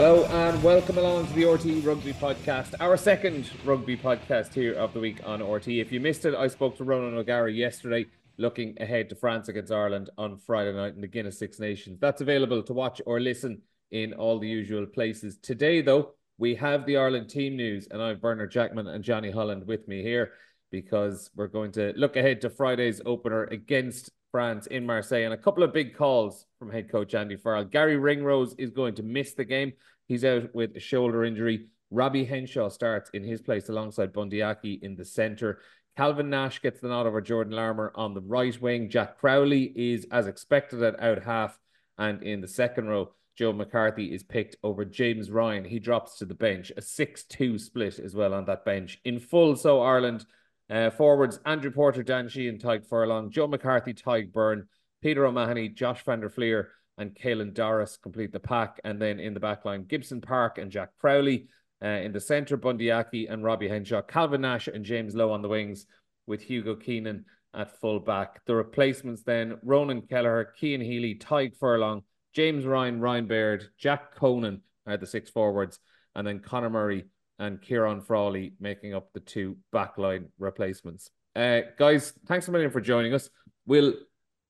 Hello and welcome along to the RT Rugby Podcast, our second rugby podcast here of the week on RT. If you missed it, I spoke to Ronan O'Gara yesterday, looking ahead to France against Ireland on Friday night in the Guinness Six Nations. That's available to watch or listen in all the usual places. Today, though, we have the Ireland team news, and I have Bernard Jackman and Jonny Holland with me here because we're going to look ahead to Friday's opener against France in Marseille and a couple of big calls from head coach Andy Farrell. Garry Ringrose is going to miss the game. He's out with a shoulder injury. Robbie Henshaw starts in his place alongside Bundee Aki in the centre. Calvin Nash gets the nod over Jordan Larmour on the right wing. Jack Crowley is as expected at out half. And in the second row, Joe McCarthy is picked over James Ryan. He drops to the bench. A 6 2 split as well on that bench. In full, so Ireland uh, forwards Andrew Porter, Dan Sheehan, Tadhg Furlong, Joe McCarthy, Tadhg Beirne, Peter O'Mahony, Josh van der Flier, and Caelan Doris complete the pack. And then in the back line, Gibson Park and Jack Crowley. Uh, in the centre, Bundee Aki and Robbie Henshaw, Calvin Nash and James Lowe on the wings, with Hugo Keenan at full back. The replacements then Ronan Kelleher, Cian Healy, Tadhg Furlong, James Ryan, Ryan Baird, Jack Conan are the six forwards, and then Conor Murray and Ciarán Frawley making up the two backline replacements. Uh, guys, thanks a million for joining us. We'll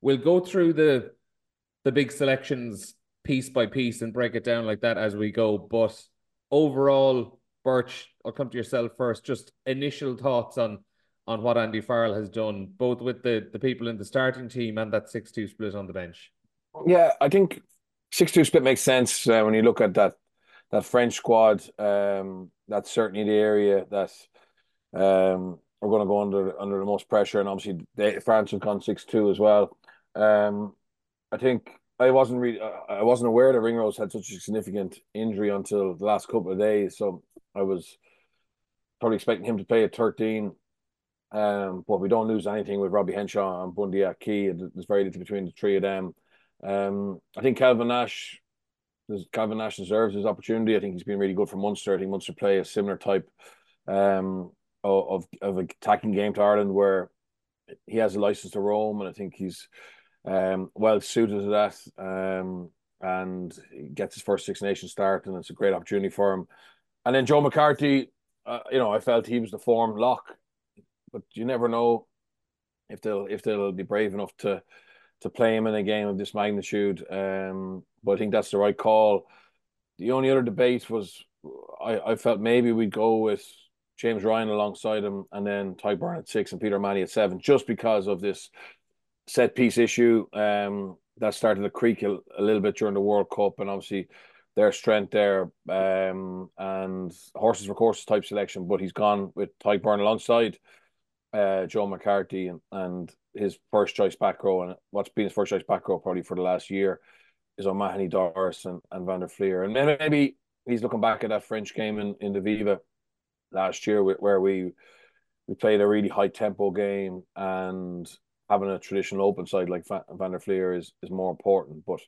we'll go through the the big selections piece by piece and break it down like that as we go. But overall, Birch, I'll come to yourself first. Just initial thoughts on on what Andy Farrell has done, both with the the people in the starting team and that six two split on the bench. Yeah, I think six two split makes sense uh, when you look at that that French squad. Um, that's certainly the area that um, are going to go under under the most pressure, and obviously they, France have gone six two as well. Um, I think I wasn't really I wasn't aware that Ringrose had such a significant injury until the last couple of days, so I was probably expecting him to play at thirteen. Um, but we don't lose anything with Robbie Henshaw and Bundy Bundee Aki. There's very little between the three of them. Um, I think Calvin Nash Calvin Nash deserves his opportunity. I think he's been really good for Munster. I think Munster play a similar type um, of of attacking game to Ireland, where he has a license to roam, and I think he's um, well suited to that. Um, and gets his first Six Nations start, and it's a great opportunity for him. And then Joe McCarthy, uh, you know, I felt he was the form lock, but you never know if they'll if they'll be brave enough to to play him in a game of this magnitude. Um, but I think that's the right call. The only other debate was I, I felt maybe we'd go with James Ryan alongside him and then Tadhg Beirne at six and Peter Manny at seven, just because of this set piece issue um, that started to creak a, a, little bit during the World Cup and obviously their strength there um, and horses for courses type selection, but he's gone with Tadhg Beirne alongside uh, Joe McCarthy and, and his first choice back row and what's been his first choice back row probably for the last year is O'Mahony, Doris, and, and Van der Flier. And maybe he's looking back at that French game in, in the Viva last year where we we played a really high tempo game and having a traditional open side like Van der Flier is is more important. But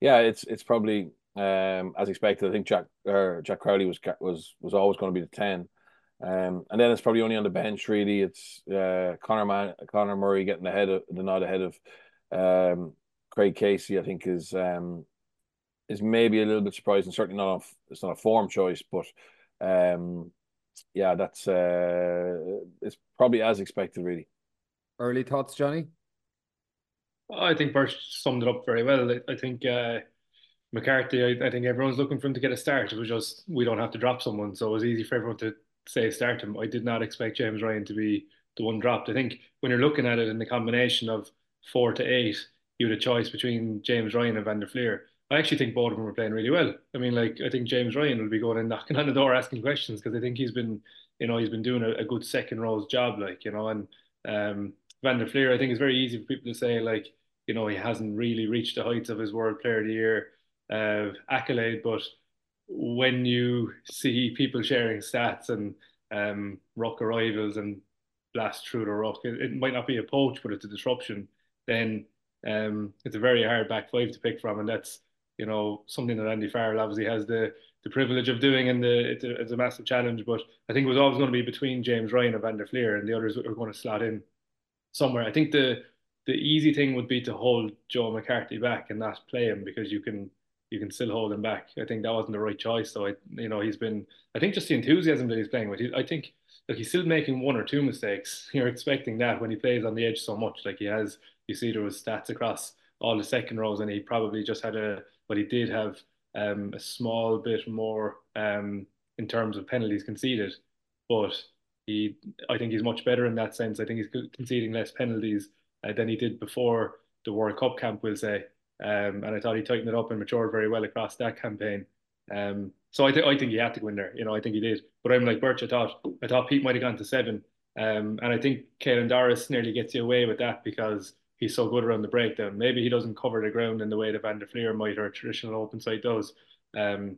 yeah, it's it's probably um, as expected. I think Jack uh, Jack Crowley was was was always going to be the ten. Um, and then it's probably only on the bench. Really, it's uh, Conor Man- Conor Murray getting ahead of the nod ahead of um, Craig Casey, I think, is um, is maybe a little bit surprising. Certainly not a, it's not a form choice, but um, yeah, that's uh, it's probably as expected, really. Early thoughts, Jonny. I think Birch summed it up very well. I think uh, McCarthy. I, I, think everyone's looking for him to get a start. It was just we don't have to drop someone, so it was easy for everyone to say start him. I did not expect James Ryan to be the one dropped. I think when you're looking at it in the combination of four to eight, you had a choice between James Ryan and Van der Flier. I actually think both of them were playing really well. I mean, like I think James Ryan will be going and knocking on the door asking questions because I think he's been, you know, he's been doing a, a good second row's job, like you know, and um, Van der Flier, I think it's very easy for people to say like, you know, he hasn't really reached the heights of his World Player of the Year uh, accolade, but when you see people sharing stats and um, ruck arrivals and blast through the rock, it, it might not be a poach, but it's a disruption. Then um, it's a very hard back five to pick from, and that's you know something that Andy Farrell obviously has the the privilege of doing, and the it's a, it's a massive challenge. But I think it was always going to be between James Ryan and Van der Flier, and the others are going to slot in somewhere. I think the the easy thing would be to hold Joe McCarthy back and not play him because you can you can still hold him back. I think that wasn't the right choice. So I, you know, he's been. I think just the enthusiasm that he's playing with. I think like he's still making one or two mistakes. You're expecting that when he plays on the edge so much. Like he has, you see there was stats across all the second rows, and he probably just had a. But he did have um, a small bit more um, in terms of penalties conceded, but he. I think he's much better in that sense. I think he's conceding less penalties uh, than he did before the World Cup camp. We'll say um, and I thought he tightened it up and matured very well across that campaign. Um, so I, th- I think he had to win there. You know, I think he did. But I'm like Birch. I thought I thought Pete might have gone to seven. Um, and I think Caelan Doris nearly gets you away with that because he's so good around the breakdown. Maybe he doesn't cover the ground in the way that Van der Flier might or a traditional open side does. Um,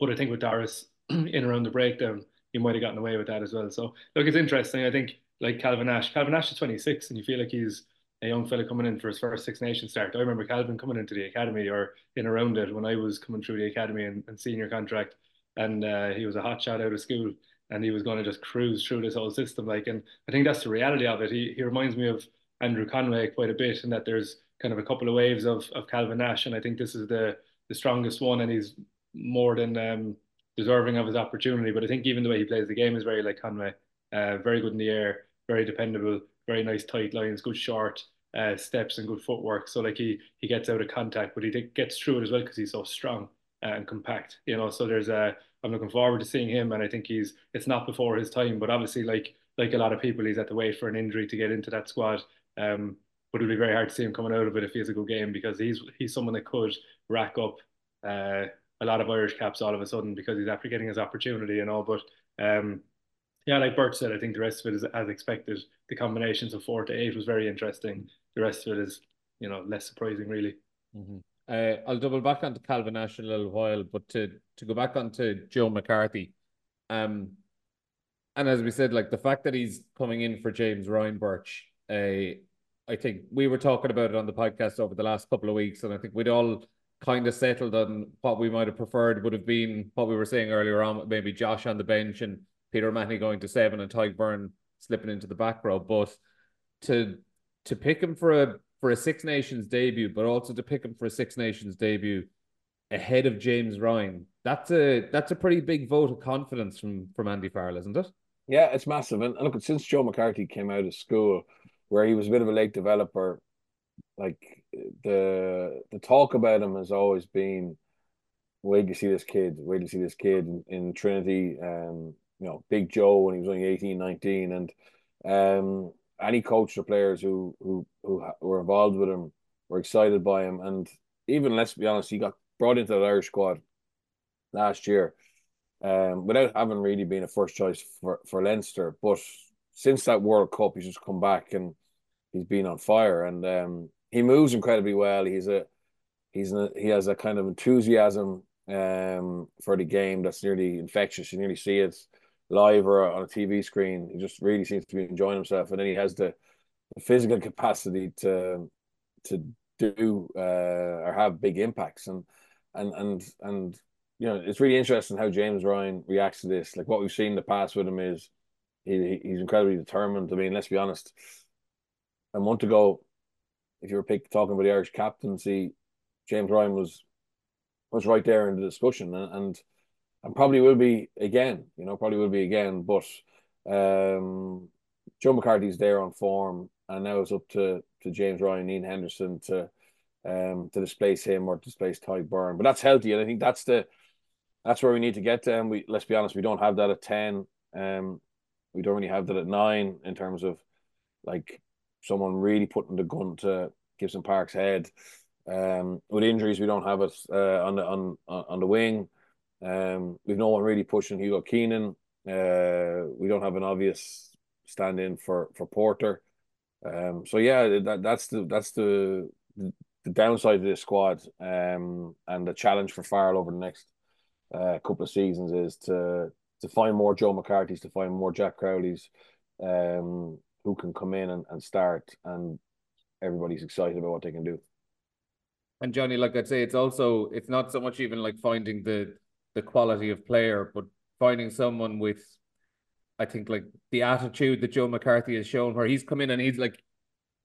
but I think with Doris in around the breakdown, he might have gotten away with that as well. So look, it's interesting. I think like Calvin Nash. Calvin Nash is 26, and you feel like he's a young fella coming in for his first Six Nations start. I remember Calvin coming into the academy or in around it when I was coming through the academy and, and senior contract, and uh, he was a hot shot out of school, and he was going to just cruise through this whole system. Like, and I think that's the reality of it. He he reminds me of Andrew Conway quite a bit, in that there's kind of a couple of waves of of Calvin Nash, and I think this is the the strongest one, and he's more than um, deserving of his opportunity. But I think even the way he plays the game is very like Conway, uh, very good in the air, very dependable very nice tight lines, good short uh, steps and good footwork. So like he he gets out of contact, but he gets through it as well because he's so strong and compact. You know, so there's a I'm looking forward to seeing him, and I think he's it's not before his time, but obviously like like a lot of people, he's at the wait for an injury to get into that squad. Um, but it'll be very hard to see him coming out of it if he has a good game because he's he's someone that could rack up uh, a lot of Irish caps all of a sudden because he's after getting his opportunity, and all. But um, yeah, like Bert said, I think the rest of it is as expected. The combinations of four to eight was very interesting. The rest of it is, you know, less surprising, really. Mm-hmm. Uh, I'll double back onto Calvin Nash in a little while, but to to go back onto Joe McCarthy, um, and as we said, like the fact that he's coming in for James Ryan Birch, uh, I think we were talking about it on the podcast over the last couple of weeks, and I think we'd all kind of settled on what we might have preferred would have been what we were saying earlier on, maybe Josh on the bench and Peter O'Mahony going to seven and Tadhg Beirne slipping into the back row. But to to pick him for a for a Six Nations debut, but also to pick him for a Six Nations debut ahead of James Ryan, that's a that's a pretty big vote of confidence from from Andy Farrell, isn't it? Yeah, it's massive. And look, since Joe McCarthy came out of school, where he was a bit of a late developer, like the the talk about him has always been, wait to see this kid, wait to see this kid in, in Trinity. Um, you know, Big Joe when he was only 18, 19. And um, any coach or players who, who, who were involved with him were excited by him. And even, let's be honest, he got brought into the Irish squad last year um, without having really been a first choice for, for Leinster. But since that World Cup, he's just come back and he's been on fire. And um, he moves incredibly well. He's a he's a, he has a kind of enthusiasm um, for the game that's nearly infectious. You nearly see it live or on a TV screen. He just really seems to be enjoying himself, and then he has the, the physical capacity to to do uh, or have big impacts. And and and and you know, it's really interesting how James Ryan reacts to this. Like what we've seen in the past with him is he he's incredibly determined. I mean, let's be honest. A month ago, if you were pick, talking about the Irish captaincy, James Ryan was was right there in the discussion, and, and and probably will be again. You know, probably will be again. But um, Joe McCarthy's there on form, and now it's up to to James Ryan, Iain Henderson to um to displace him or displace Tadhg Beirne. But that's healthy, and I think that's the that's where we need to get to. And we let's be honest, we don't have that at ten. Um, we don't really have that at nine in terms of like someone really putting the gun to Gibson Park's head. Um, with injuries, we don't have it uh, on the on on the wing. Um, we've no one really pushing Hugo Keenan. Uh, we don't have an obvious stand in for for Porter. Um, so yeah, that, that's the that's the the downside of this squad. Um, and the challenge for Farrell over the next uh, couple of seasons is to to find more Joe McCarthy's, to find more Jack Crowley's, um, who can come in and, and start, and everybody's excited about what they can do. And Jonny, like I'd say, it's also it's not so much even like finding the the quality of player, but finding someone with, I think, like the attitude that Joe McCarthy has shown, where he's come in and he's like,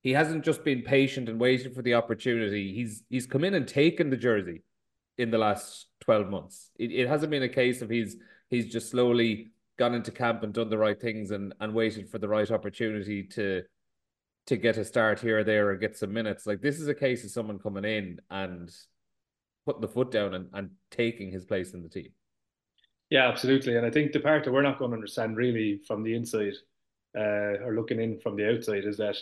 he hasn't just been patient and waiting for the opportunity. He's he's come in and taken the jersey. in the last 12 months. It, it hasn't been a case of he's he's just slowly gone into camp and done the right things and, and waited for the right opportunity to to get a start here or there or get some minutes. Like this is a case of someone coming in and putting the foot down and, and taking his place in the team. Yeah, absolutely. And I think the part that we're not going to understand really from the inside uh, or looking in from the outside is that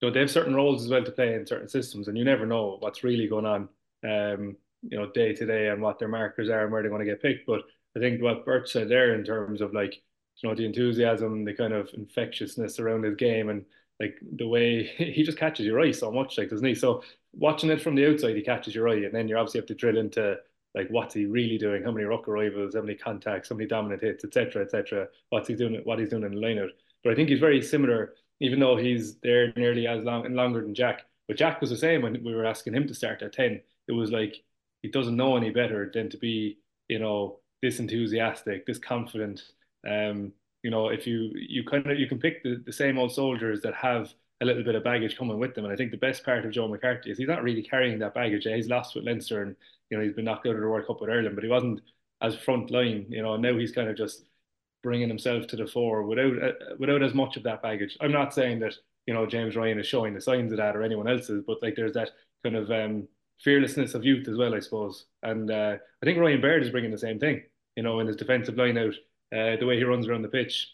you know they have certain roles as well to play in certain systems, and you never know what's really going on, um, you know, day to day and what their markers are and where they're going to get picked. But I think what Bert said there in terms of like you know the enthusiasm, the kind of infectiousness around his game, and like the way he just catches your eye so much, like doesn't he? So watching it from the outside, he catches your eye, and then you obviously have to drill into like what's he really doing, how many ruck arrivals, how many contacts, how many dominant hits, etc., etc. What's he doing? What he's doing in the lineout. But I think he's very similar, even though he's there nearly as long and longer than Jack. But Jack was the same when we were asking him to start at ten. It was like he doesn't know any better than to be, you know, this enthusiastic, this confident. Um, you know, if you you kind of you can pick the, the same old soldiers that have a little bit of baggage coming with them. And I think the best part of Joe McCarthy is he's not really carrying that baggage. He's lost with Leinster and you know he's been knocked out of the World Cup with Ireland, but he wasn't as front line. You know, now he's kind of just bringing himself to the fore without uh, without as much of that baggage. I'm not saying that you know James Ryan is showing the signs of that or anyone else's, but like there's that kind of um, fearlessness of youth as well, I suppose. And uh, I think Ryan Baird is bringing the same thing. You know, in his defensive line out uh, the way he runs around the pitch.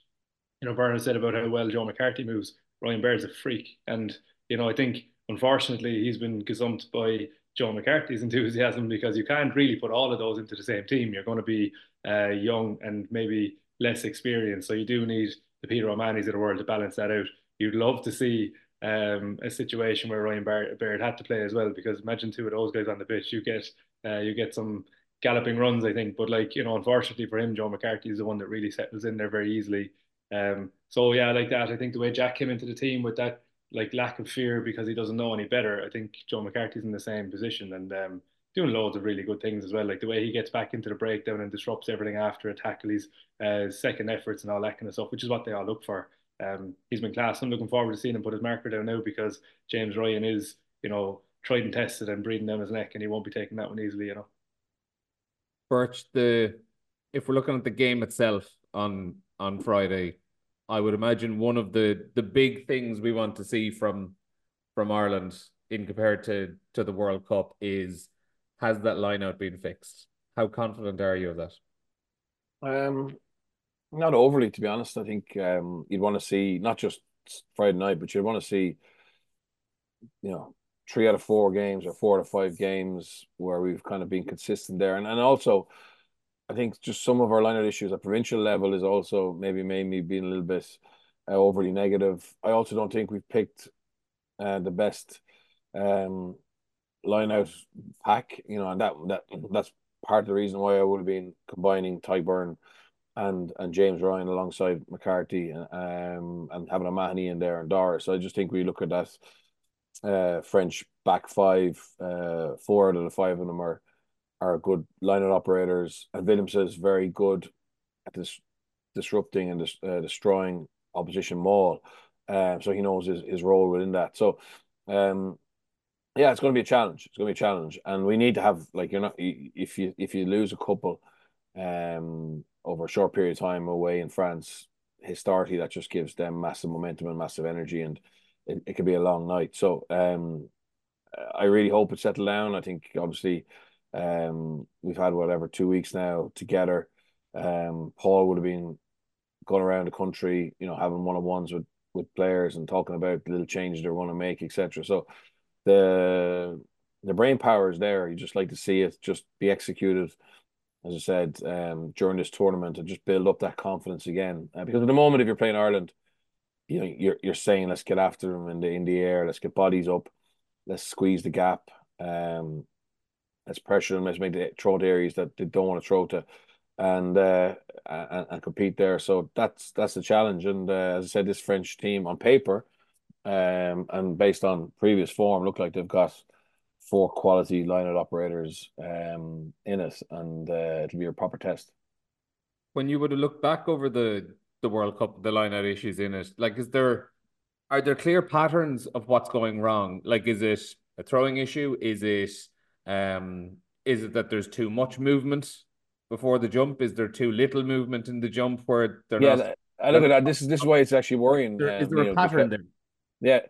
You know, Bernard said about how well Joe McCarthy moves. Ryan Baird's a freak, and you know, I think unfortunately he's been gazumped by Joe McCarthy's enthusiasm because you can't really put all of those into the same team. You're going to be uh, young and maybe less experienced, so you do need the Peter O'Mahony's of the world to balance that out. You'd love to see um, a situation where Ryan Baird had to play as well, because imagine two of those guys on the pitch, you get uh, you get some galloping runs, I think. But like you know, unfortunately for him, Joe McCarthy is the one that really settles in there very easily. Um, so yeah, like that. I think the way Jack came into the team with that like lack of fear because he doesn't know any better. I think Joe McCarthy's in the same position and um, doing loads of really good things as well. Like the way he gets back into the breakdown and disrupts everything after a tackle, his uh, second efforts and all that kind of stuff, which is what they all look for. Um, he's been class. I'm looking forward to seeing him put his marker down now because James Ryan is, you know, tried and tested and breathing down his neck, and he won't be taking that one easily, you know. Birch, the if we're looking at the game itself on on Friday, I would imagine one of the the big things we want to see from from Ireland in compared to to the World Cup is has that line out been fixed? How confident are you of that? Um, not overly, to be honest. I think um, you'd want to see not just Friday night, but you'd want to see, you know, three out of four games or four out of five games where we've kind of been consistent there. And and also I think just some of our line issues at provincial level is also maybe me being a little bit uh, overly negative. I also don't think we've picked uh, the best um, line pack, you know, and that that that's part of the reason why I would have been combining Tadhg Beirne and and James Ryan alongside McCarthy and um and having O'Mahony in there and Doris. So I just think we look at that uh, French back five, uh, four out of the five of them are are good lineout operators, and Willemse is very good at this disrupting and dis, uh, destroying opposition maul. Um, so he knows his, his role within that. So, um, yeah, it's going to be a challenge. It's going to be a challenge, and we need to have like you're not if you if you lose a couple, um, over a short period of time away in France, historically that just gives them massive momentum and massive energy, and it, it could be a long night. So, um, I really hope it settled down. I think obviously um, we've had whatever two weeks now together. Um, Paul would have been going around the country, you know, having one on ones with with players and talking about the little changes they're going to make, etc. So the the brain power is there. You just like to see it just be executed, as I said, um, during this tournament and just build up that confidence again. Uh, because at the moment, if you're playing Ireland, you know, you're you're saying let's get after them in the in the air, let's get bodies up, let's squeeze the gap. Um, let's pressure them, let's make the throw to areas that they don't want to throw to, and uh, and, and compete there. So that's that's the challenge. And uh, as I said, this French team on paper, um, and based on previous form, look like they've got four quality lineout operators um in it, and uh, it'll be a proper test. When you would have looked back over the the World Cup, the lineout issues in it, like is there are there clear patterns of what's going wrong? Like, is it a throwing issue? Is it um, Is it that there's too much movement before the jump? Is there too little movement in the jump where they're yeah, not? I look at that. This is this is why it's actually worrying. There, is um, there a know, pattern because- there? Yeah,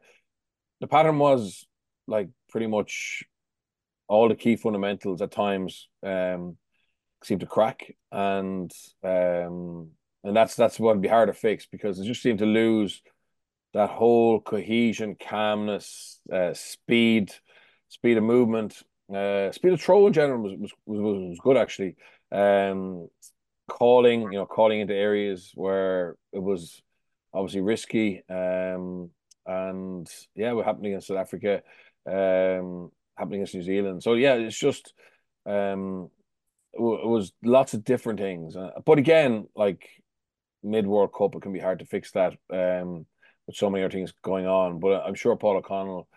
the pattern was like pretty much all the key fundamentals at times um seemed to crack, and um and that's that's what'd be hard to fix because it just seemed to lose that whole cohesion, calmness, uh, speed, speed of movement, uh, speed of throw in general was was was, was good actually. Um, calling, you know, calling into areas where it was obviously risky. Um, and yeah, what happened against South Africa, um, happening against New Zealand. So yeah, it's just um, it was lots of different things. Uh, But again, like mid World Cup, it can be hard to fix that um, with so many other things going on. But I'm sure Paul O'Connell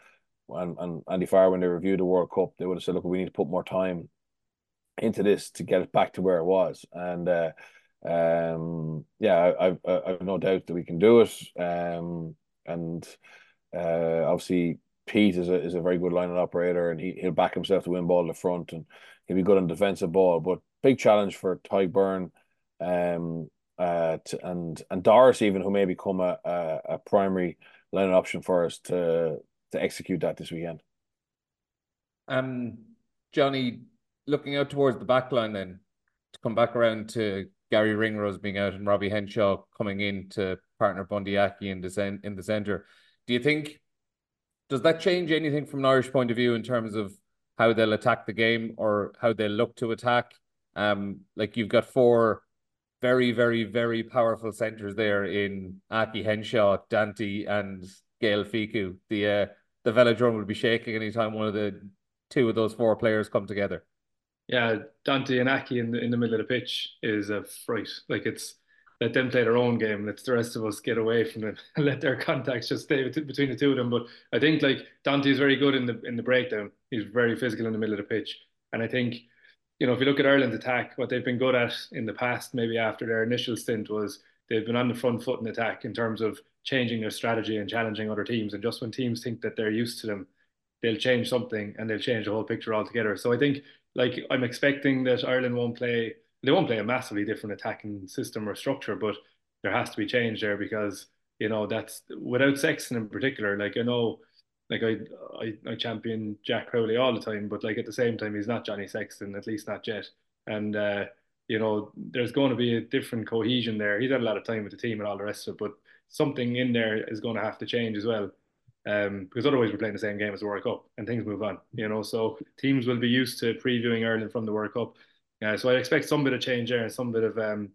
and, and Andy Farr, when they reviewed the World Cup, they would have said, look, we need to put more time into this to get it back to where it was. And uh, um, yeah, I, I, I have no doubt that we can do it. Um, and uh, obviously, Pete is a is a very good line operator, and he he'll back himself to win ball to the front, and he'll be good on defensive ball. But big challenge for Tadhg Beirne, um, uh, to, and and Doris even who may become a a, a primary line option for us to to execute that this weekend. Um, Jonny, looking out towards the back line then, to come back around to Garry Ringrose being out and Robbie Henshaw coming in to partner Bundee Aki in the cen- in the centre. Do you think does that change anything from an Irish point of view in terms of how they'll attack the game or how they'll look to attack? Um, like you've got four very, very, very powerful centres there in Aki Henshaw, Danty, and Gaël Fickou. The uh, the velodrome will be shaking anytime one of the two of those four players come together. Yeah, Danty and Aki in the in the middle of the pitch is a fright. Like it's let them play their own game. Let the rest of us get away from them let their contacts just stay between the two of them. But I think like Danty is very good in the in the breakdown. He's very physical in the middle of the pitch, and I think you know if you look at Ireland's attack, what they've been good at in the past, maybe after their initial stint, was they've been on the front foot in attack in terms of changing their strategy and challenging other teams. And just when teams think that they're used to them, they'll change something and they'll change the whole picture altogether. So I think like I'm expecting that Ireland won't play they won't play a massively different attacking system or structure, but there has to be change there because you know that's without Sexton in particular. Like I know, like I I, I champion Jack Crowley all the time, but like at the same time he's not Johnny Sexton, at least not yet. And uh, you know there's going to be a different cohesion there. He's had a lot of time with the team and all the rest of it, but something in there is going to have to change as well. Um, because otherwise we're playing the same game as the World Cup and things move on, you know. So teams will be used to previewing Ireland from the World Cup. Yeah, so I expect some bit of change there and some bit of um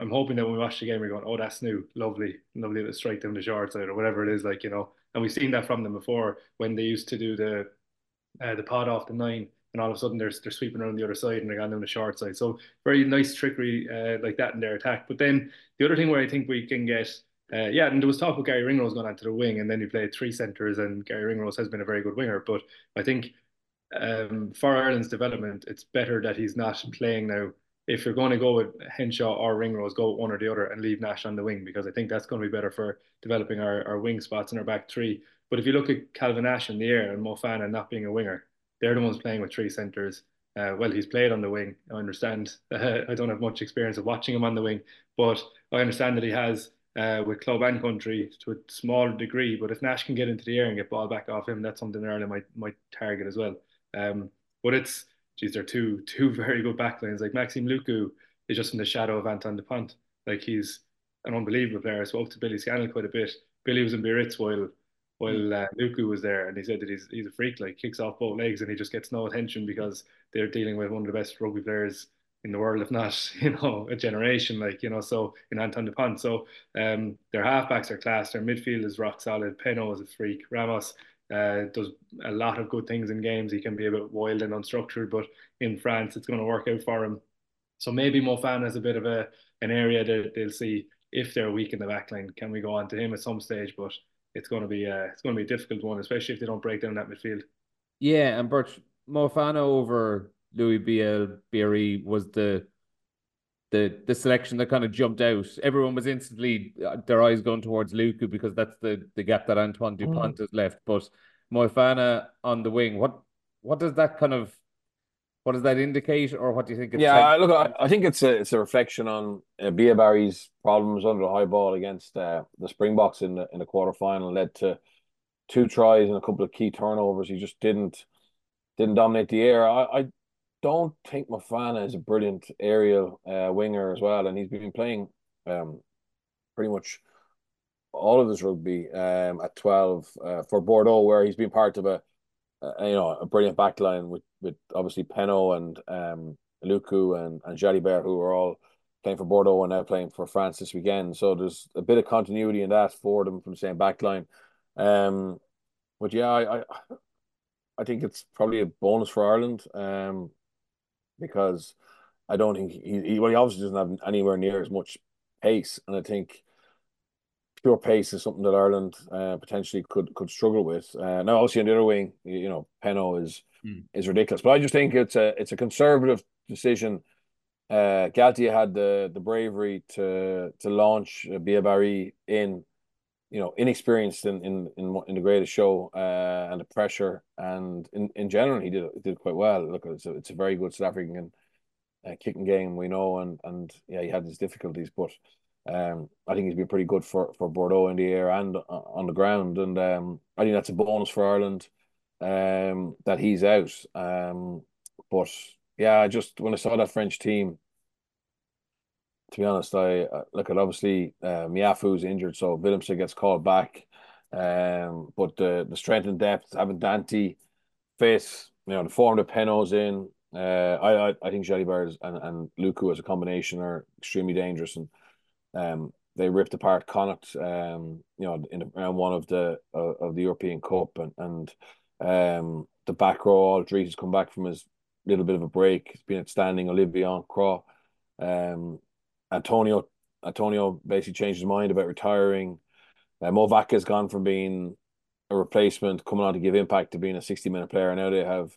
I'm hoping that when we watch the game we're going, Oh, that's new, lovely, lovely to strike them the short side or whatever it is, like, you know. And we've seen that from them before when they used to do the uh, the pod off the nine and all of a sudden they're they're sweeping around the other side and they're on the short side. So very nice trickery uh, like that in their attack. But then the other thing where I think we can get uh, yeah, and there was talk of Garry Ringrose going onto the wing, and then he played three centres, and Garry Ringrose has been a very good winger. But I think um, for Ireland's development, it's better that he's not playing now. If you're going to go with Henshaw or Ringrose, go one or the other and leave Nash on the wing because I think that's going to be better for developing our, our wing spots in our back three. But if you look at Calvin Nash in the air and Moefana not being a winger, they're the ones playing with three centres. Uh, well, he's played on the wing. I understand. Uh, I don't have much experience of watching him on the wing, but I understand that he has uh, with club and country to a small degree. But if Nash can get into the air and get ball back off him, that's something Ireland might might target as well. Um, but it's geez, they're two two very good backlines. Like Maxime Lucu is just in the shadow of Antoine Dupont. Like he's an unbelievable player. I spoke to Billy Scannell quite a bit. Billy was in Biarritz while while uh, Lucu was there, and he said that he's he's a freak. Like kicks off both legs, and he just gets no attention because they're dealing with one of the best rugby players in the world, if not, you know, a generation. Like you know, so in Antoine Dupont. So um, their halfbacks are class. Their midfield is rock solid. Penaud is a freak. Ramos uh, does a lot of good things in games. He can be a bit wild and unstructured, but in France, it's going to work out for him. So maybe Moefana is a bit of a an area that they'll see if they're weak in the back line. Can we go on to him at some stage? But it's going to be uh, it's going to be a difficult one, especially if they don't break down that midfield. Yeah, and Birch Moefana over Louis Biel Berry was the the the selection that kind of jumped out. Everyone was instantly uh, their eyes going towards Lucu because that's the the gap that Antoine Dupont has left. But Moefana on the wing, what what does that kind of what does that indicate, or what do you think? It's yeah, look, I, I, think it's a it's a reflection on uh, Barry's problems under the high ball against uh, the Springboks in the in the quarter final led to two tries and a couple of key turnovers. He just didn't didn't dominate the air. I, I don't think Moefana is a brilliant aerial uh, winger as well, and he's been playing um, pretty much all of his rugby um, at 12 uh, for Bordeaux, where he's been part of a, a, you know a brilliant backline with with obviously Penaud and um, Lucu and and Jalibert, who are all playing for Bordeaux and now playing for France this weekend. So there's a bit of continuity in that for them from the same backline. Um, but yeah, I, I I think it's probably a bonus for Ireland. Um, because I don't think he, he well he obviously doesn't have anywhere near as much pace, and I think pure pace is something that Ireland uh, potentially could could struggle with. Uh, now, obviously, on the other wing, you know, Peno is mm. is ridiculous, but I just think it's a it's a conservative decision. Uh, Galthié had the the bravery to to launch Bielle-Biarrey in, you know, inexperienced in in in, in the greatest show uh, and the pressure, and in, in general he did did quite well. Look, it's a, it's a very good South African uh, kicking game, we know, and and yeah, he had his difficulties, but um, I think he's been pretty good for, for Bordeaux in the air and uh, on the ground, and um, I think that's a bonus for Ireland um, that he's out. Um, but yeah, I just when I saw that French team, to be honest, I uh, look at obviously uh, Meafou's injured, so Willemse gets called back. Um, but the the strength and depth, having Danty face, you know, the form the Penaud's in, uh, I, I I think Jalibert and and Lucu as a combination are extremely dangerous and um, they ripped apart Connacht, um, you know, in round one of the uh, of the European Cup, and and um, the back row, Alldritt has come back from his little bit of a break. He's been outstanding. Olivier Croix, um, Atonio, Atonio basically changed his mind about retiring. Uh, Mauvaka has gone from being a replacement, coming on to give impact, to being a sixty minute player. Now they have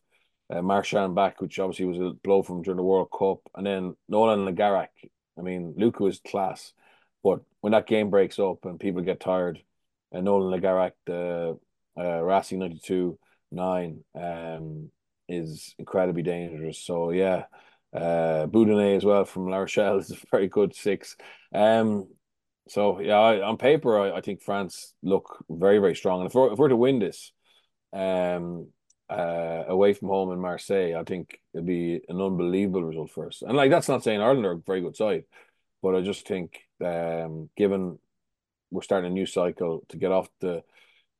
uh, Marchand back, which obviously was a blow from during the World Cup, and then Nolan Le Garrec. I mean, Lucu is class. But when that game breaks up and people get tired, and Nolan Le Garrec, the uh, Racing 92 9, um, is incredibly dangerous. So, yeah, uh, Boudehent as well from La Rochelle is a very good six. Um, so, yeah, I, on paper, I, I think France look very, very strong. And if we're, if we're to win this, um, uh, away from home in Marseille, I think it'd be an unbelievable result for us. And like that's not saying Ireland are a very good side, but I just think um, given we're starting a new cycle to get off the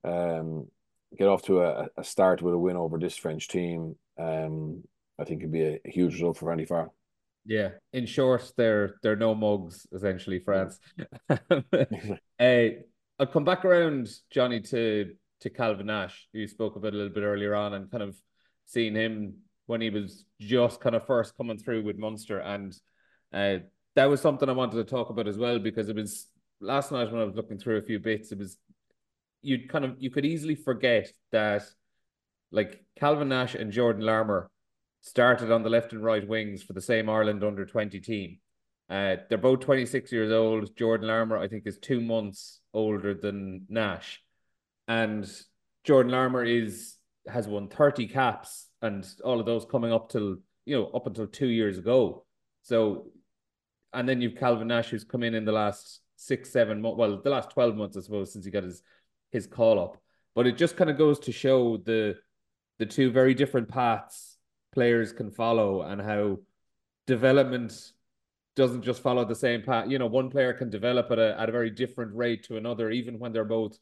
um, get off to a, a start with a win over this French team, um, I think it'd be a, a huge result for Randy Farr. Yeah, in short, they're they're no mugs essentially. France. uh, I'll come back around, Jonny, to to Calvin Nash. You spoke about a little bit earlier on, and kind of seeing him when he was just kind of first coming through with Munster, and uh, that was something I wanted to talk about as well because it was last night when I was looking through a few bits. It was you'd kind of you could easily forget that like Calvin Nash and Jordan Larmour started on the left and right wings for the same Ireland under 20 team. Uh, they're both 26 years old. Jordan Larmour, I think, is two months older than Nash. And Jordan Larmour is has won 30 caps and all of those coming up till, you know, up until two years ago. So and then you've Calvin Nash who's come in in the last six, seven months. Well, the last twelve months, I suppose, since he got his his call up. But it just kind of goes to show the the two very different paths players can follow and how development doesn't just follow the same path. You know, one player can develop at a at a very different rate to another, even when they're both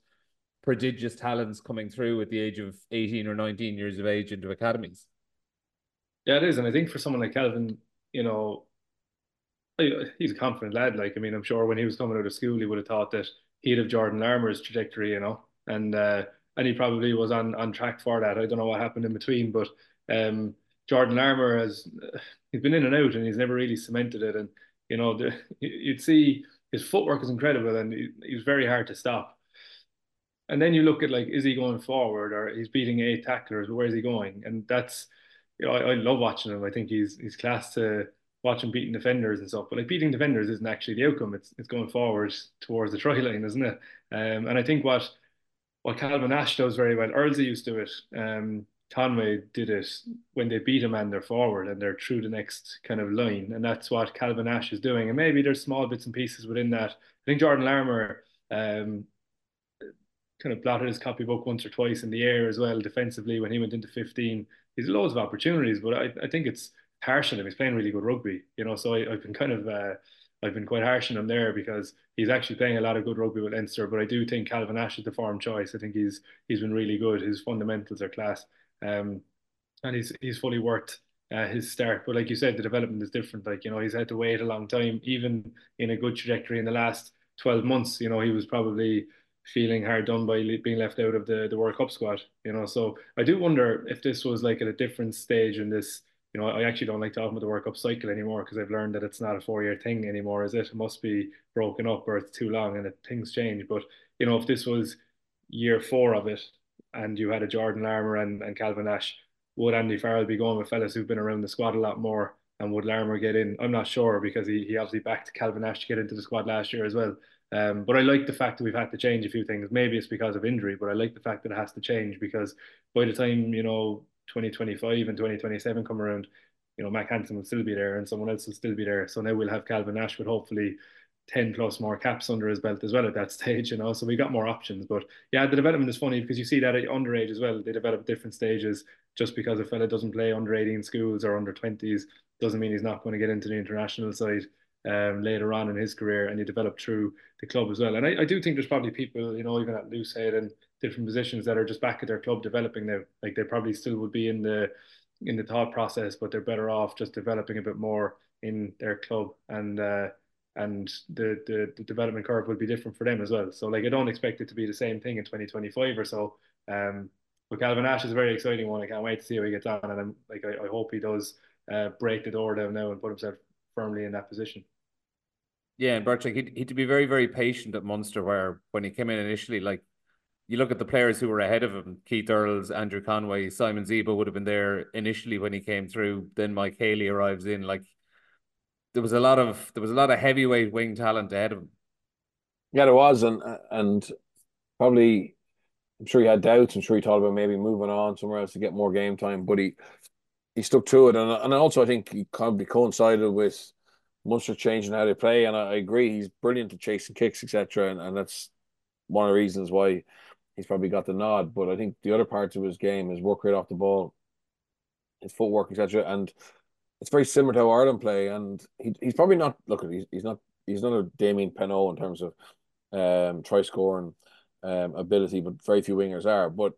prodigious talents coming through at the age of 18 or 19 years of age into academies. Yeah, it is. And I think for someone like Calvin, you know, he's a confident lad. Like, I mean, I'm sure when he was coming out of school, he would have thought that he'd have Jordan Larmour's trajectory, you know, and uh, and he probably was on on track for that. I don't know what happened in between, but um, Jordan Larmour has he's been in and out, and he's never really cemented it. And you know, the, you'd see his footwork is incredible, and he, he's very hard to stop. And then you look at like, is he going forward, or he's beating eight tacklers? Where is he going? And that's, you know, I, I love watching him. I think he's he's class to watching beating defenders and stuff. But like beating defenders isn't actually the outcome. It's it's going forward towards the try line, isn't it? Um, and I think what what Calvin Nash does very well, Earlsey used to do it. Um, Conway did it when they beat a man, they're forward and they're through the next kind of line, and that's what Calvin Nash is doing. And maybe there's small bits and pieces within that. I think Jordan Larmour um, kind of blotted his copybook once or twice in the air as well defensively when he went into 15. He's loads of opportunities, but I, I think it's harsh on him. He's playing really good rugby, you know. So I, have been kind of uh, I've been quite harsh on him there because he's actually playing a lot of good rugby with Leinster. But I do think Calvin Nash is the form choice. I think he's he's been really good. His fundamentals are class, um, and he's he's fully worth uh, his start. But like you said, the development is different. Like you know, he's had to wait a long time, even in a good trajectory in the last twelve months. You know, he was probably feeling hard done by being left out of the the World Cup squad. You know, so I do wonder if this was like at a different stage in this. You know, I actually don't like talking about the World Cup cycle anymore because I've learned that it's not a four-year thing anymore. Is it? It must be broken up or it's too long and it, things change. But you know, if this was year four of it and you had a Jordan Larmour and, and Calvin Nash, would Andy Farrell be going with fellas who've been around the squad a lot more? And would Larmour get in? I'm not sure because he, he obviously backed Calvin Nash to get into the squad last year as well. Um, but I like the fact that we've had to change a few things. Maybe it's because of injury, but I like the fact that it has to change because by the time, you know, 2025 and 2027 come around, you know, Mack Hansen will still be there and someone else will still be there. So now we'll have Calvin Nash with hopefully 10 plus more caps under his belt as well at that stage, you know. So we got more options. But yeah, the development is funny because you see that at underage as well. They develop different stages. Just because a fella doesn't play under 18 schools or under 20s doesn't mean he's not going to get into the international side um, later on in his career and you develop through the club as well. And I, I do think there's probably people, you know, even at Loosehead and different positions that are just back at their club developing now. Like they probably still would be in the in the thought process, but they're better off just developing a bit more in their club and uh, and the, the the development curve will be different for them as well. So like I don't expect it to be the same thing in 2025 or so. Um, but Calvin Nash is a very exciting one. I can't wait to see how he gets on, and I'm like I, I hope he does uh, break the door down now and put himself firmly in that position. Yeah, and like he'd, he'd to be very, very patient at Munster, where when he came in initially, like you look at the players who were ahead of him, Keith Earls, Andrew Conway, Simon Zebo would have been there initially when he came through. Then Mike Haley arrives in. Like there was a lot of there was a lot of heavyweight wing talent ahead of him. Yeah, there was, and and probably I'm sure he had doubts. I'm sure he thought about maybe moving on somewhere else to get more game time, but he he stuck to it, and and also I think he probably coincided with Munster changing how they play, and I, I agree he's brilliant at chasing kicks, etc. And, and that's one of the reasons why he's probably got the nod. But I think the other parts of his game, his work rate off the ball, his footwork, etc. And it's very similar to how Ireland play. And he, he's probably not look he's, he's not he's not a Damien Penaud in terms of um try scoring um ability, but very few wingers are. But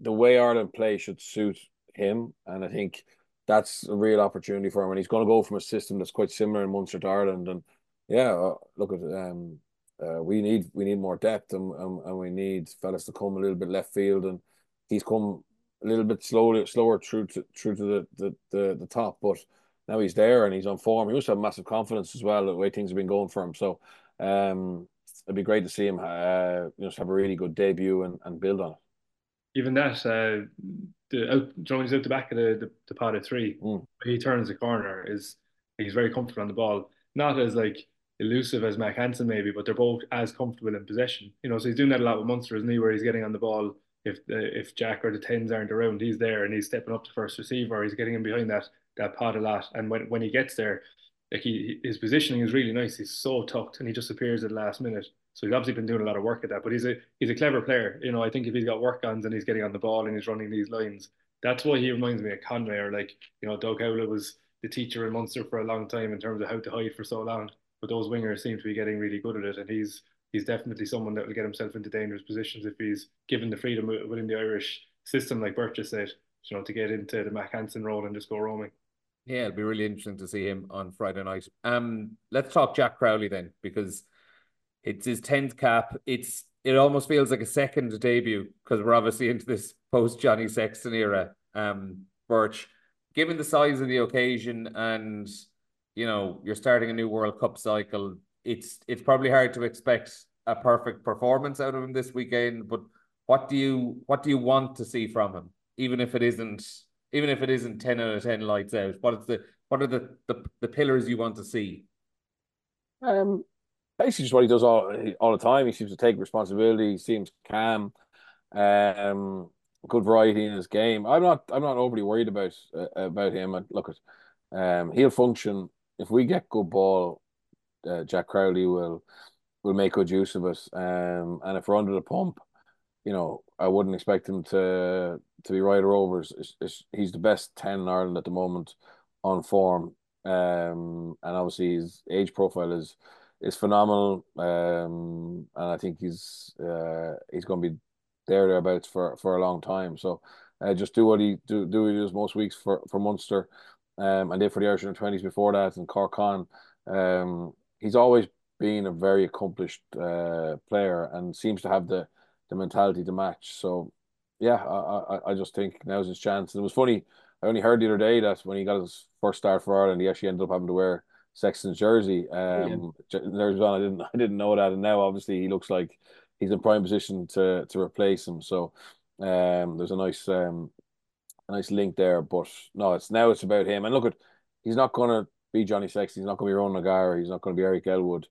the way Ireland play should suit him, and I think that's a real opportunity for him, and he's going to go from a system that's quite similar in Munster to Ireland. And yeah, uh, look at um, uh, we need we need more depth, and, and and we need fellas to come a little bit left field, and he's come a little bit slowly slower through to through to the the the, the top, but now he's there and he's on form. He must have massive confidence as well the way things have been going for him. So um, it'd be great to see him uh, you know have a really good debut and, and build on it. Even that, uh, the out out the back of the the, the pot of three. Mm. He turns the corner is he's very comfortable on the ball. Not as like elusive as Mack Hansen maybe, but they're both as comfortable in possession. You know, so he's doing that a lot with Munster, isn't he? Where he's getting on the ball if the, if Jack or the tens aren't around, he's there and he's stepping up to first receiver. He's getting in behind that that pot a lot, and when when he gets there, like he his positioning is really nice. He's so tucked and he just appears at the last minute. So he's obviously been doing a lot of work at that. But he's a he's a clever player. You know, I think if he's got work ons and he's getting on the ball and he's running these lines, that's why he reminds me of Conway or like, you know, Doug Howlett was the teacher in Munster for a long time in terms of how to hide for so long. But those wingers seem to be getting really good at it. And he's he's definitely someone that will get himself into dangerous positions if he's given the freedom within the Irish system, like Burgess said, you know, to get into the Mack Hansen role and just go roaming. Yeah, it'll be really interesting to see him on Friday night. Um, let's talk Jack Crowley then, because it's his tenth cap. It's it almost feels like a second debut because we're obviously into this post Johnny Sexton era. Um, Birch, given the size of the occasion and you know you're starting a new World Cup cycle, it's it's probably hard to expect a perfect performance out of him this weekend. But what do you what do you want to see from him, even if it isn't even if it isn't 10 out of 10 lights out what is the what are the the, the pillars you want to see um basically just what he does all all the time he seems to take responsibility he seems calm um good variety in his game. I'm not I'm not overly worried about uh, about him. Look at um, he'll function if we get good ball. Uh, Jack Crowley will will make good use of it. Um, and if we're under the pump, you know, I wouldn't expect him to to be right or over. It's, it's, he's the best ten in Ireland at the moment on form. Um, and obviously his age profile is is phenomenal. Um, and I think he's uh, he's going to be there thereabouts for for a long time. So uh, just do what he do do what he does most weeks for for Munster, um, and then for the Irish under twenties before that and Cork Con. Um, he's always been a very accomplished uh, player and seems to have the the mentality to match. So yeah, I, I I just think now's his chance. And it was funny. I only heard the other day that when he got his first start for Ireland, he actually ended up having to wear Sexton's jersey. Um, yeah. there's on. I didn't I didn't know that, and now obviously he looks like he's in prime position to to replace him. So um, there's a nice um, a nice link there. But no, it's now it's about him. And look at he's not going to be Johnny Sexton. He's not going to be Ron O'Gara. He's not going to be Eric Elwood.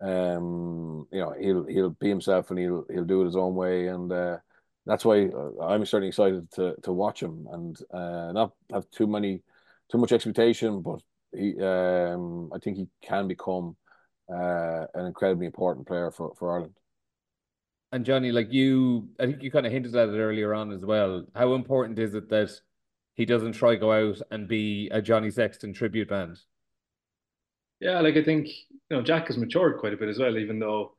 Um, you know, he'll he'll be himself and he'll he'll do it his own way. And uh, that's why uh, I'm certainly excited to to watch him and uh, not have too many too much expectation, but he um, I think he can become uh, an incredibly important player for for Ireland. And Jonny, like you, I think you kind of hinted at it earlier on as well. How important is it that he doesn't try to go out and be a Johnny Sexton tribute band? Yeah, like I think you know Jack has matured quite a bit as well, even though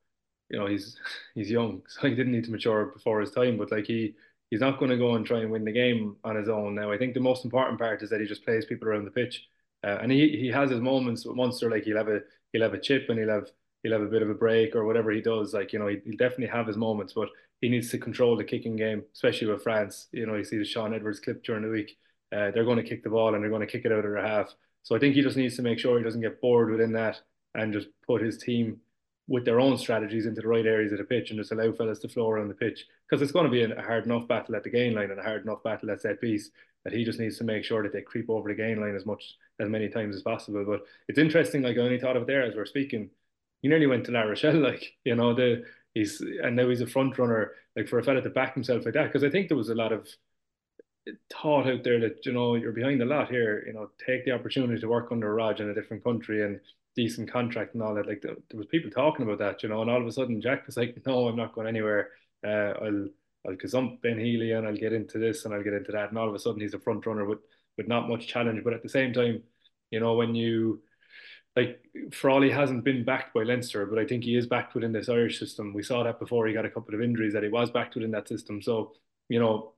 you know he's he's young, so he didn't need to mature before his time. But like he he's not going to go and try and win the game on his own. Now I think the most important part is that he just plays people around the pitch, uh, and he he has his moments with Munster. Like he'll have a he'll have a chip and he'll have he'll have a bit of a break or whatever he does. Like, you know, he, will definitely have his moments, but he needs to control the kicking game, especially with France. You know, you see the Shaun Edwards clip during the week. Uh, they're going to kick the ball and they're going to kick it out of their half. So I think he just needs to make sure he doesn't get bored within that and just put his team with their own strategies into the right areas of the pitch and just allow fellas to flow around the pitch because it's going to be a hard enough battle at the gain line and a hard enough battle at set piece that he just needs to make sure that they creep over the gain line as much as many times as possible. But it's interesting, like I only thought of it there as we're speaking he nearly went to La Rochelle, like you know the he's and now he's a front runner like for a fella to back himself like that because I think there was a lot of thought out there that you know you're behind a lot here you know take the opportunity to work under Rog in a different country and decent contract and all that like there, there was people talking about that you know and all of a sudden Jack was like no I'm not going anywhere. Uh, I'll I'll gazump Ben Healy and I'll get into this and I'll get into that. And all of a sudden he's a front runner with with not much challenge but at the same time you know when you like Frawley hasn't been backed by Leinster, but I think he is backed within this Irish system. We saw that before he got a couple of injuries that he was backed within that system. So, you know,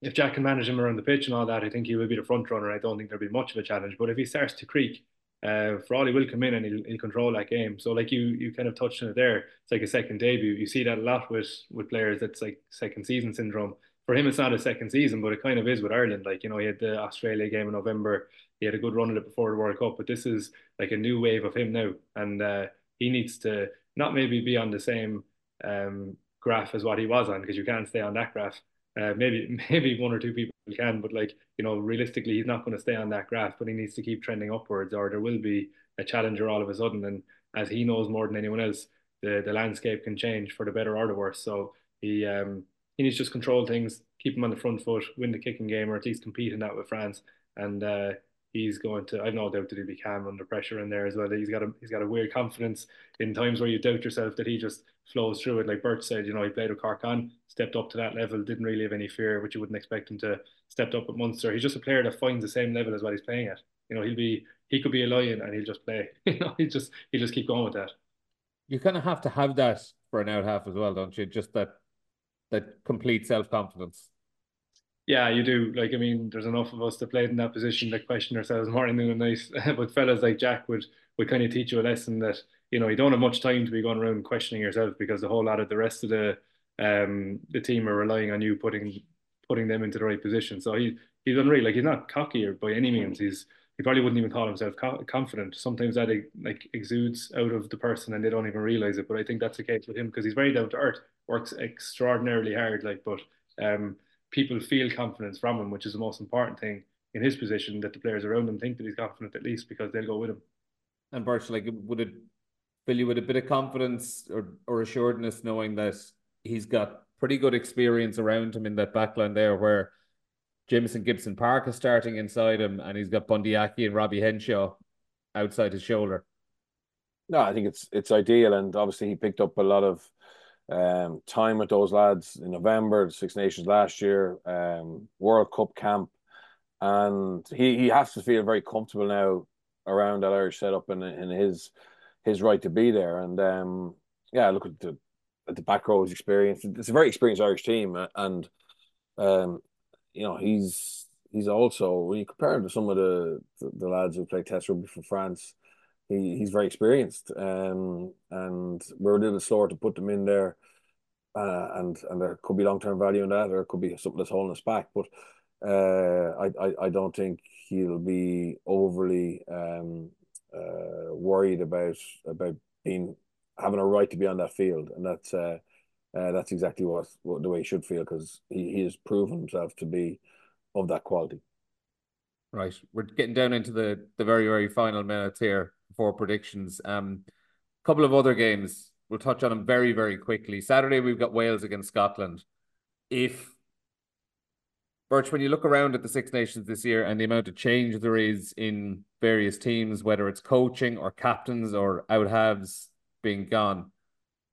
if Jack can manage him around the pitch and all that, I think he will be the front runner. I don't think there'll be much of a challenge. But if he starts to creak, uh, Frawley will come in and he'll, he'll control that game. So, like you, you kind of touched on it there. It's like a second debut. You see that a lot with with players. That's like second season syndrome. For him, it's not a second season, but it kind of is with Ireland. Like you know, he had the Australia game in November he had a good run at it before the World Cup, but this is like a new wave of him now, and uh, he needs to not maybe be on the same um, graph as what he was on because you can't stay on that graph. Uh, maybe maybe one or two people can, but like you know, realistically, he's not going to stay on that graph. But he needs to keep trending upwards, or there will be a challenger all of a sudden. And as he knows more than anyone else, the the landscape can change for the better or the worse. So he um, he needs to just control things, keep him on the front foot, win the kicking game, or at least compete in that with France. And uh, he's going to. I've no doubt that he'll be calm under pressure in there as well. He's got a he's got a weird confidence in times where you doubt yourself that he just flows through it. Like Bert said, you know, he played with Cork stepped up to that level, didn't really have any fear, which you wouldn't expect him to. Stepped up at Munster. He's just a player that finds the same level as what he's playing at. You know, he'll be he could be a lion and he'll just play. You know, he just he'll just keep going with that. You kind of have to have that for an out half as well, don't you? Just that that complete self confidence. Yeah, you do. Like, I mean, there's enough of us that played in that position that question ourselves morning and night. but fellas like Jack would would kind of teach you a lesson that you know you don't have much time to be going around questioning yourself because the whole lot of the rest of the um the team are relying on you putting putting them into the right position. So he he's unreal. Like he's not cocky or by any means. He's he probably wouldn't even call himself co- confident. Sometimes that like exudes out of the person and they don't even realize it. But I think that's the case with him because he's very down to earth, works extraordinarily hard. Like, but um people feel confidence from him, which is the most important thing in his position. That the players around him think that he's confident at least because they'll go with him. And Birch, like, would it fill you with a bit of confidence or or assuredness knowing that he's got pretty good experience around him in that backline there, where Jamison Gibson-Park is starting inside him, and he's got Bundee Aki and Robbie Henshaw outside his shoulder. No, I think it's it's ideal, and obviously he picked up a lot of um, time with those lads in November, the Six Nations last year, um, World Cup camp, and he he has to feel very comfortable now around that Irish setup and in his his right to be there. And um, yeah, look at the at the back row's experience. It's a very experienced Irish team, and um, you know he's he's also when you compare him to some of the the, the lads who play Test rugby for France he, he's very experienced, um, and we're a little slower to put them in there, uh, and and there could be long term value in that, or it could be something that's holding us back. But uh, I, I I don't think he'll be overly um, uh, worried about about being having a right to be on that field, and that's uh, uh, that's exactly what, what the way he should feel because he, he has proven himself to be of that quality. Right, we're getting down into the the very very final minutes here for predictions. Um, a couple of other games we'll touch on them very very quickly. Saturday we've got Wales against Scotland. If Birch, when you look around at the Six Nations this year and the amount of change there is in various teams, whether it's coaching or captains or out halves being gone,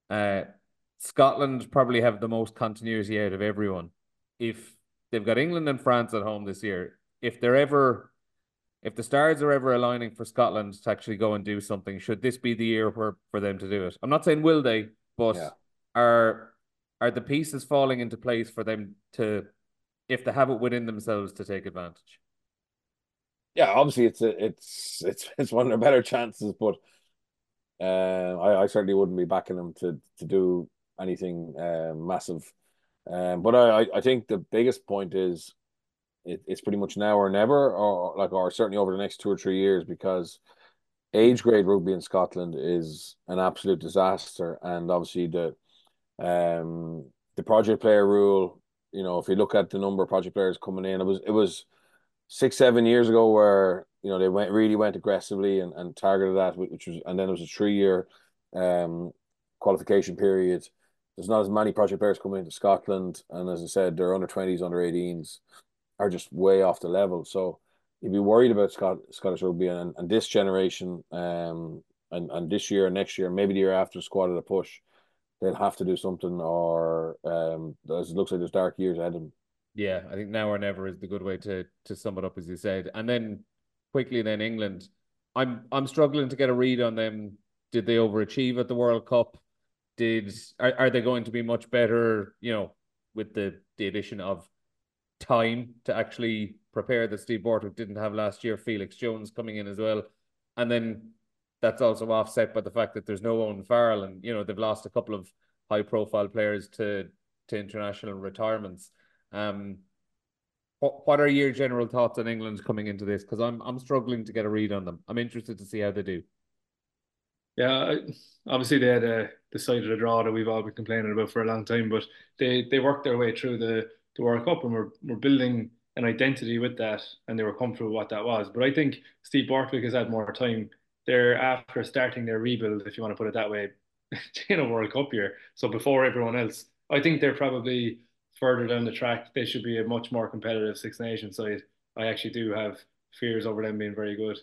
uh, Scotland probably have the most continuity out of everyone. If they've got England and France at home this year, if they're ever if the stars are ever aligning for Scotland to actually go and do something, should this be the year for, for them to do it? I'm not saying will they, but yeah. are are the pieces falling into place for them to, if they have it within themselves, to take advantage? Yeah, obviously it's a, it's it's it's one of their better chances, but uh, I, I certainly wouldn't be backing them to to do anything uh, massive. Um, but I, I think the biggest point is it, it's pretty much now or never, or like, or certainly over the next two or three years, because age grade rugby in Scotland is an absolute disaster, and obviously the um the project player rule. You know, if you look at the number of project players coming in, it was it was six seven years ago where you know they went really went aggressively and, and targeted that, which was and then it was a three year um qualification period. There's not as many project players coming into Scotland, and as I said, they're under twenties, under 18s are just way off the level. So you'd be worried about Scott, Scottish rugby and, and this generation, um, and, and this year, next year, maybe the year after, squad at a push, they'll have to do something, or um, it looks like there's dark years ahead of them. Yeah, I think now or never is the good way to to sum it up, as you said. And then quickly, then England. I'm I'm struggling to get a read on them. Did they overachieve at the World Cup? Did are, are they going to be much better? You know, with the the addition of time to actually prepare that Steve Borthwick didn't have last year. Felix Jones coming in as well, and then that's also offset by the fact that there's no Owen Farrell, and you know they've lost a couple of high profile players to to international retirements. Um, what what are your general thoughts on England coming into this? Because I'm I'm struggling to get a read on them. I'm interested to see how they do. Yeah, obviously they had a decided a draw that we've all been complaining about for a long time, but they they worked their way through the the World Cup and we're, we're building an identity with that and they were comfortable with what that was. But I think Steve Borthwick has had more time there after starting their rebuild, if you want to put it that way, in a World Cup year. So before everyone else, I think they're probably further down the track. They should be a much more competitive Six Nations side. I actually do have fears over them being very good.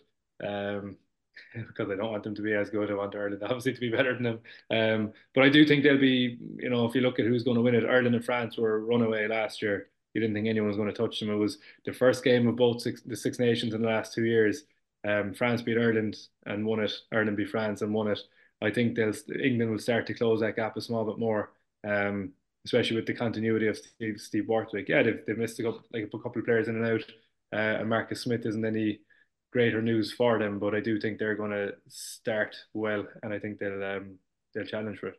Um, because I don't want them to be as good. I want Ireland obviously to be better than them. Um, but I do think they'll be, you know, if you look at who's going to win it, Ireland and France were runaway last year. You didn't think anyone was going to touch them. It was the first game of both six, the Six Nations in the last two years. Um, France beat Ireland and won it. Ireland beat France and won it. I think they'll England will start to close that gap a small bit more, um, especially with the continuity of Steve, Steve Borthwick. Yeah, they've, they've missed a couple, like a couple of players in and out. Uh, and Marcus Smith isn't any greater news for them, but I do think they're going to start well, and I think they'll um, they'll challenge for it.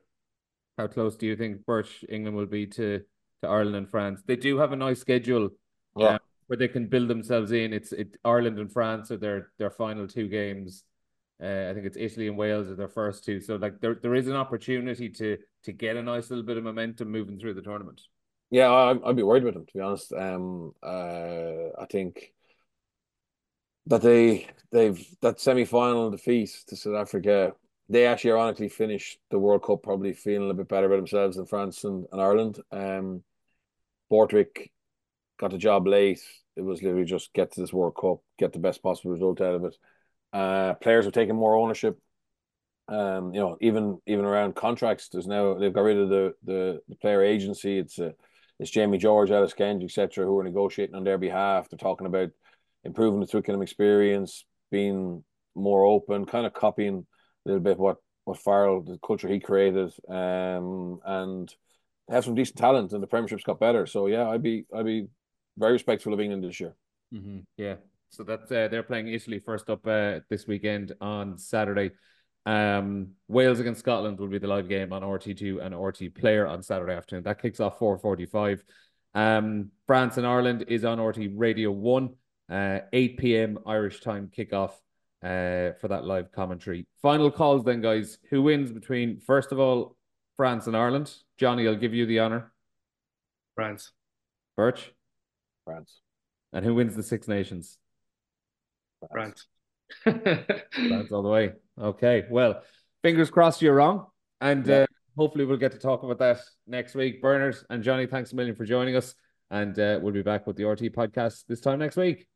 How close do you think Birch England will be to to Ireland and France? They do have a nice schedule, yeah. Um, where they can build themselves in. It's it Ireland and France are their their final two games. Uh, I think it's Italy and Wales are their first two. So like there there is an opportunity to to get a nice little bit of momentum moving through the tournament. Yeah, I, I'd be worried about them to be honest. Um, uh, I think that they they've that semi final defeat to South Africa they actually ironically finished the World Cup probably feeling a bit better about themselves than France and, and Ireland. Um, Borthwick got the job late. It was literally just get to this World Cup, get the best possible result out of it. Uh, players have taken more ownership. Um, you know, even even around contracts, there's now they've got rid of the the, the player agency. It's uh, it's Jamie George, Ellis Genge, etc., who are negotiating on their behalf. They're talking about improving the Twickenham experience, being more open, kind of copying a little bit what what Farrell, the culture he created, um, and have some decent talent, and the Premiership's got better. So yeah, I'd be I'd be very respectful of England this year. Mm-hmm. Yeah, so that uh, they're playing Italy first up uh, this weekend on Saturday. Um, Wales against Scotland will be the live game on RTÉ2 and RTÉ Player on Saturday afternoon. That kicks off 4:45. Um, France and Ireland is on RTÉ Radio One, uh, 8 p.m. Irish time kickoff uh, for that live commentary. Final calls then, guys. Who wins between first of all France and Ireland? Jonny, I'll give you the honor. France. Birch. France. And who wins the Six Nations? France. France all the way. Okay. Well, fingers crossed you're wrong. And yeah. uh, hopefully we'll get to talk about that next week. Bernard and Jonny, thanks a million for joining us. And uh, we'll be back with the RTÉ podcast this time next week.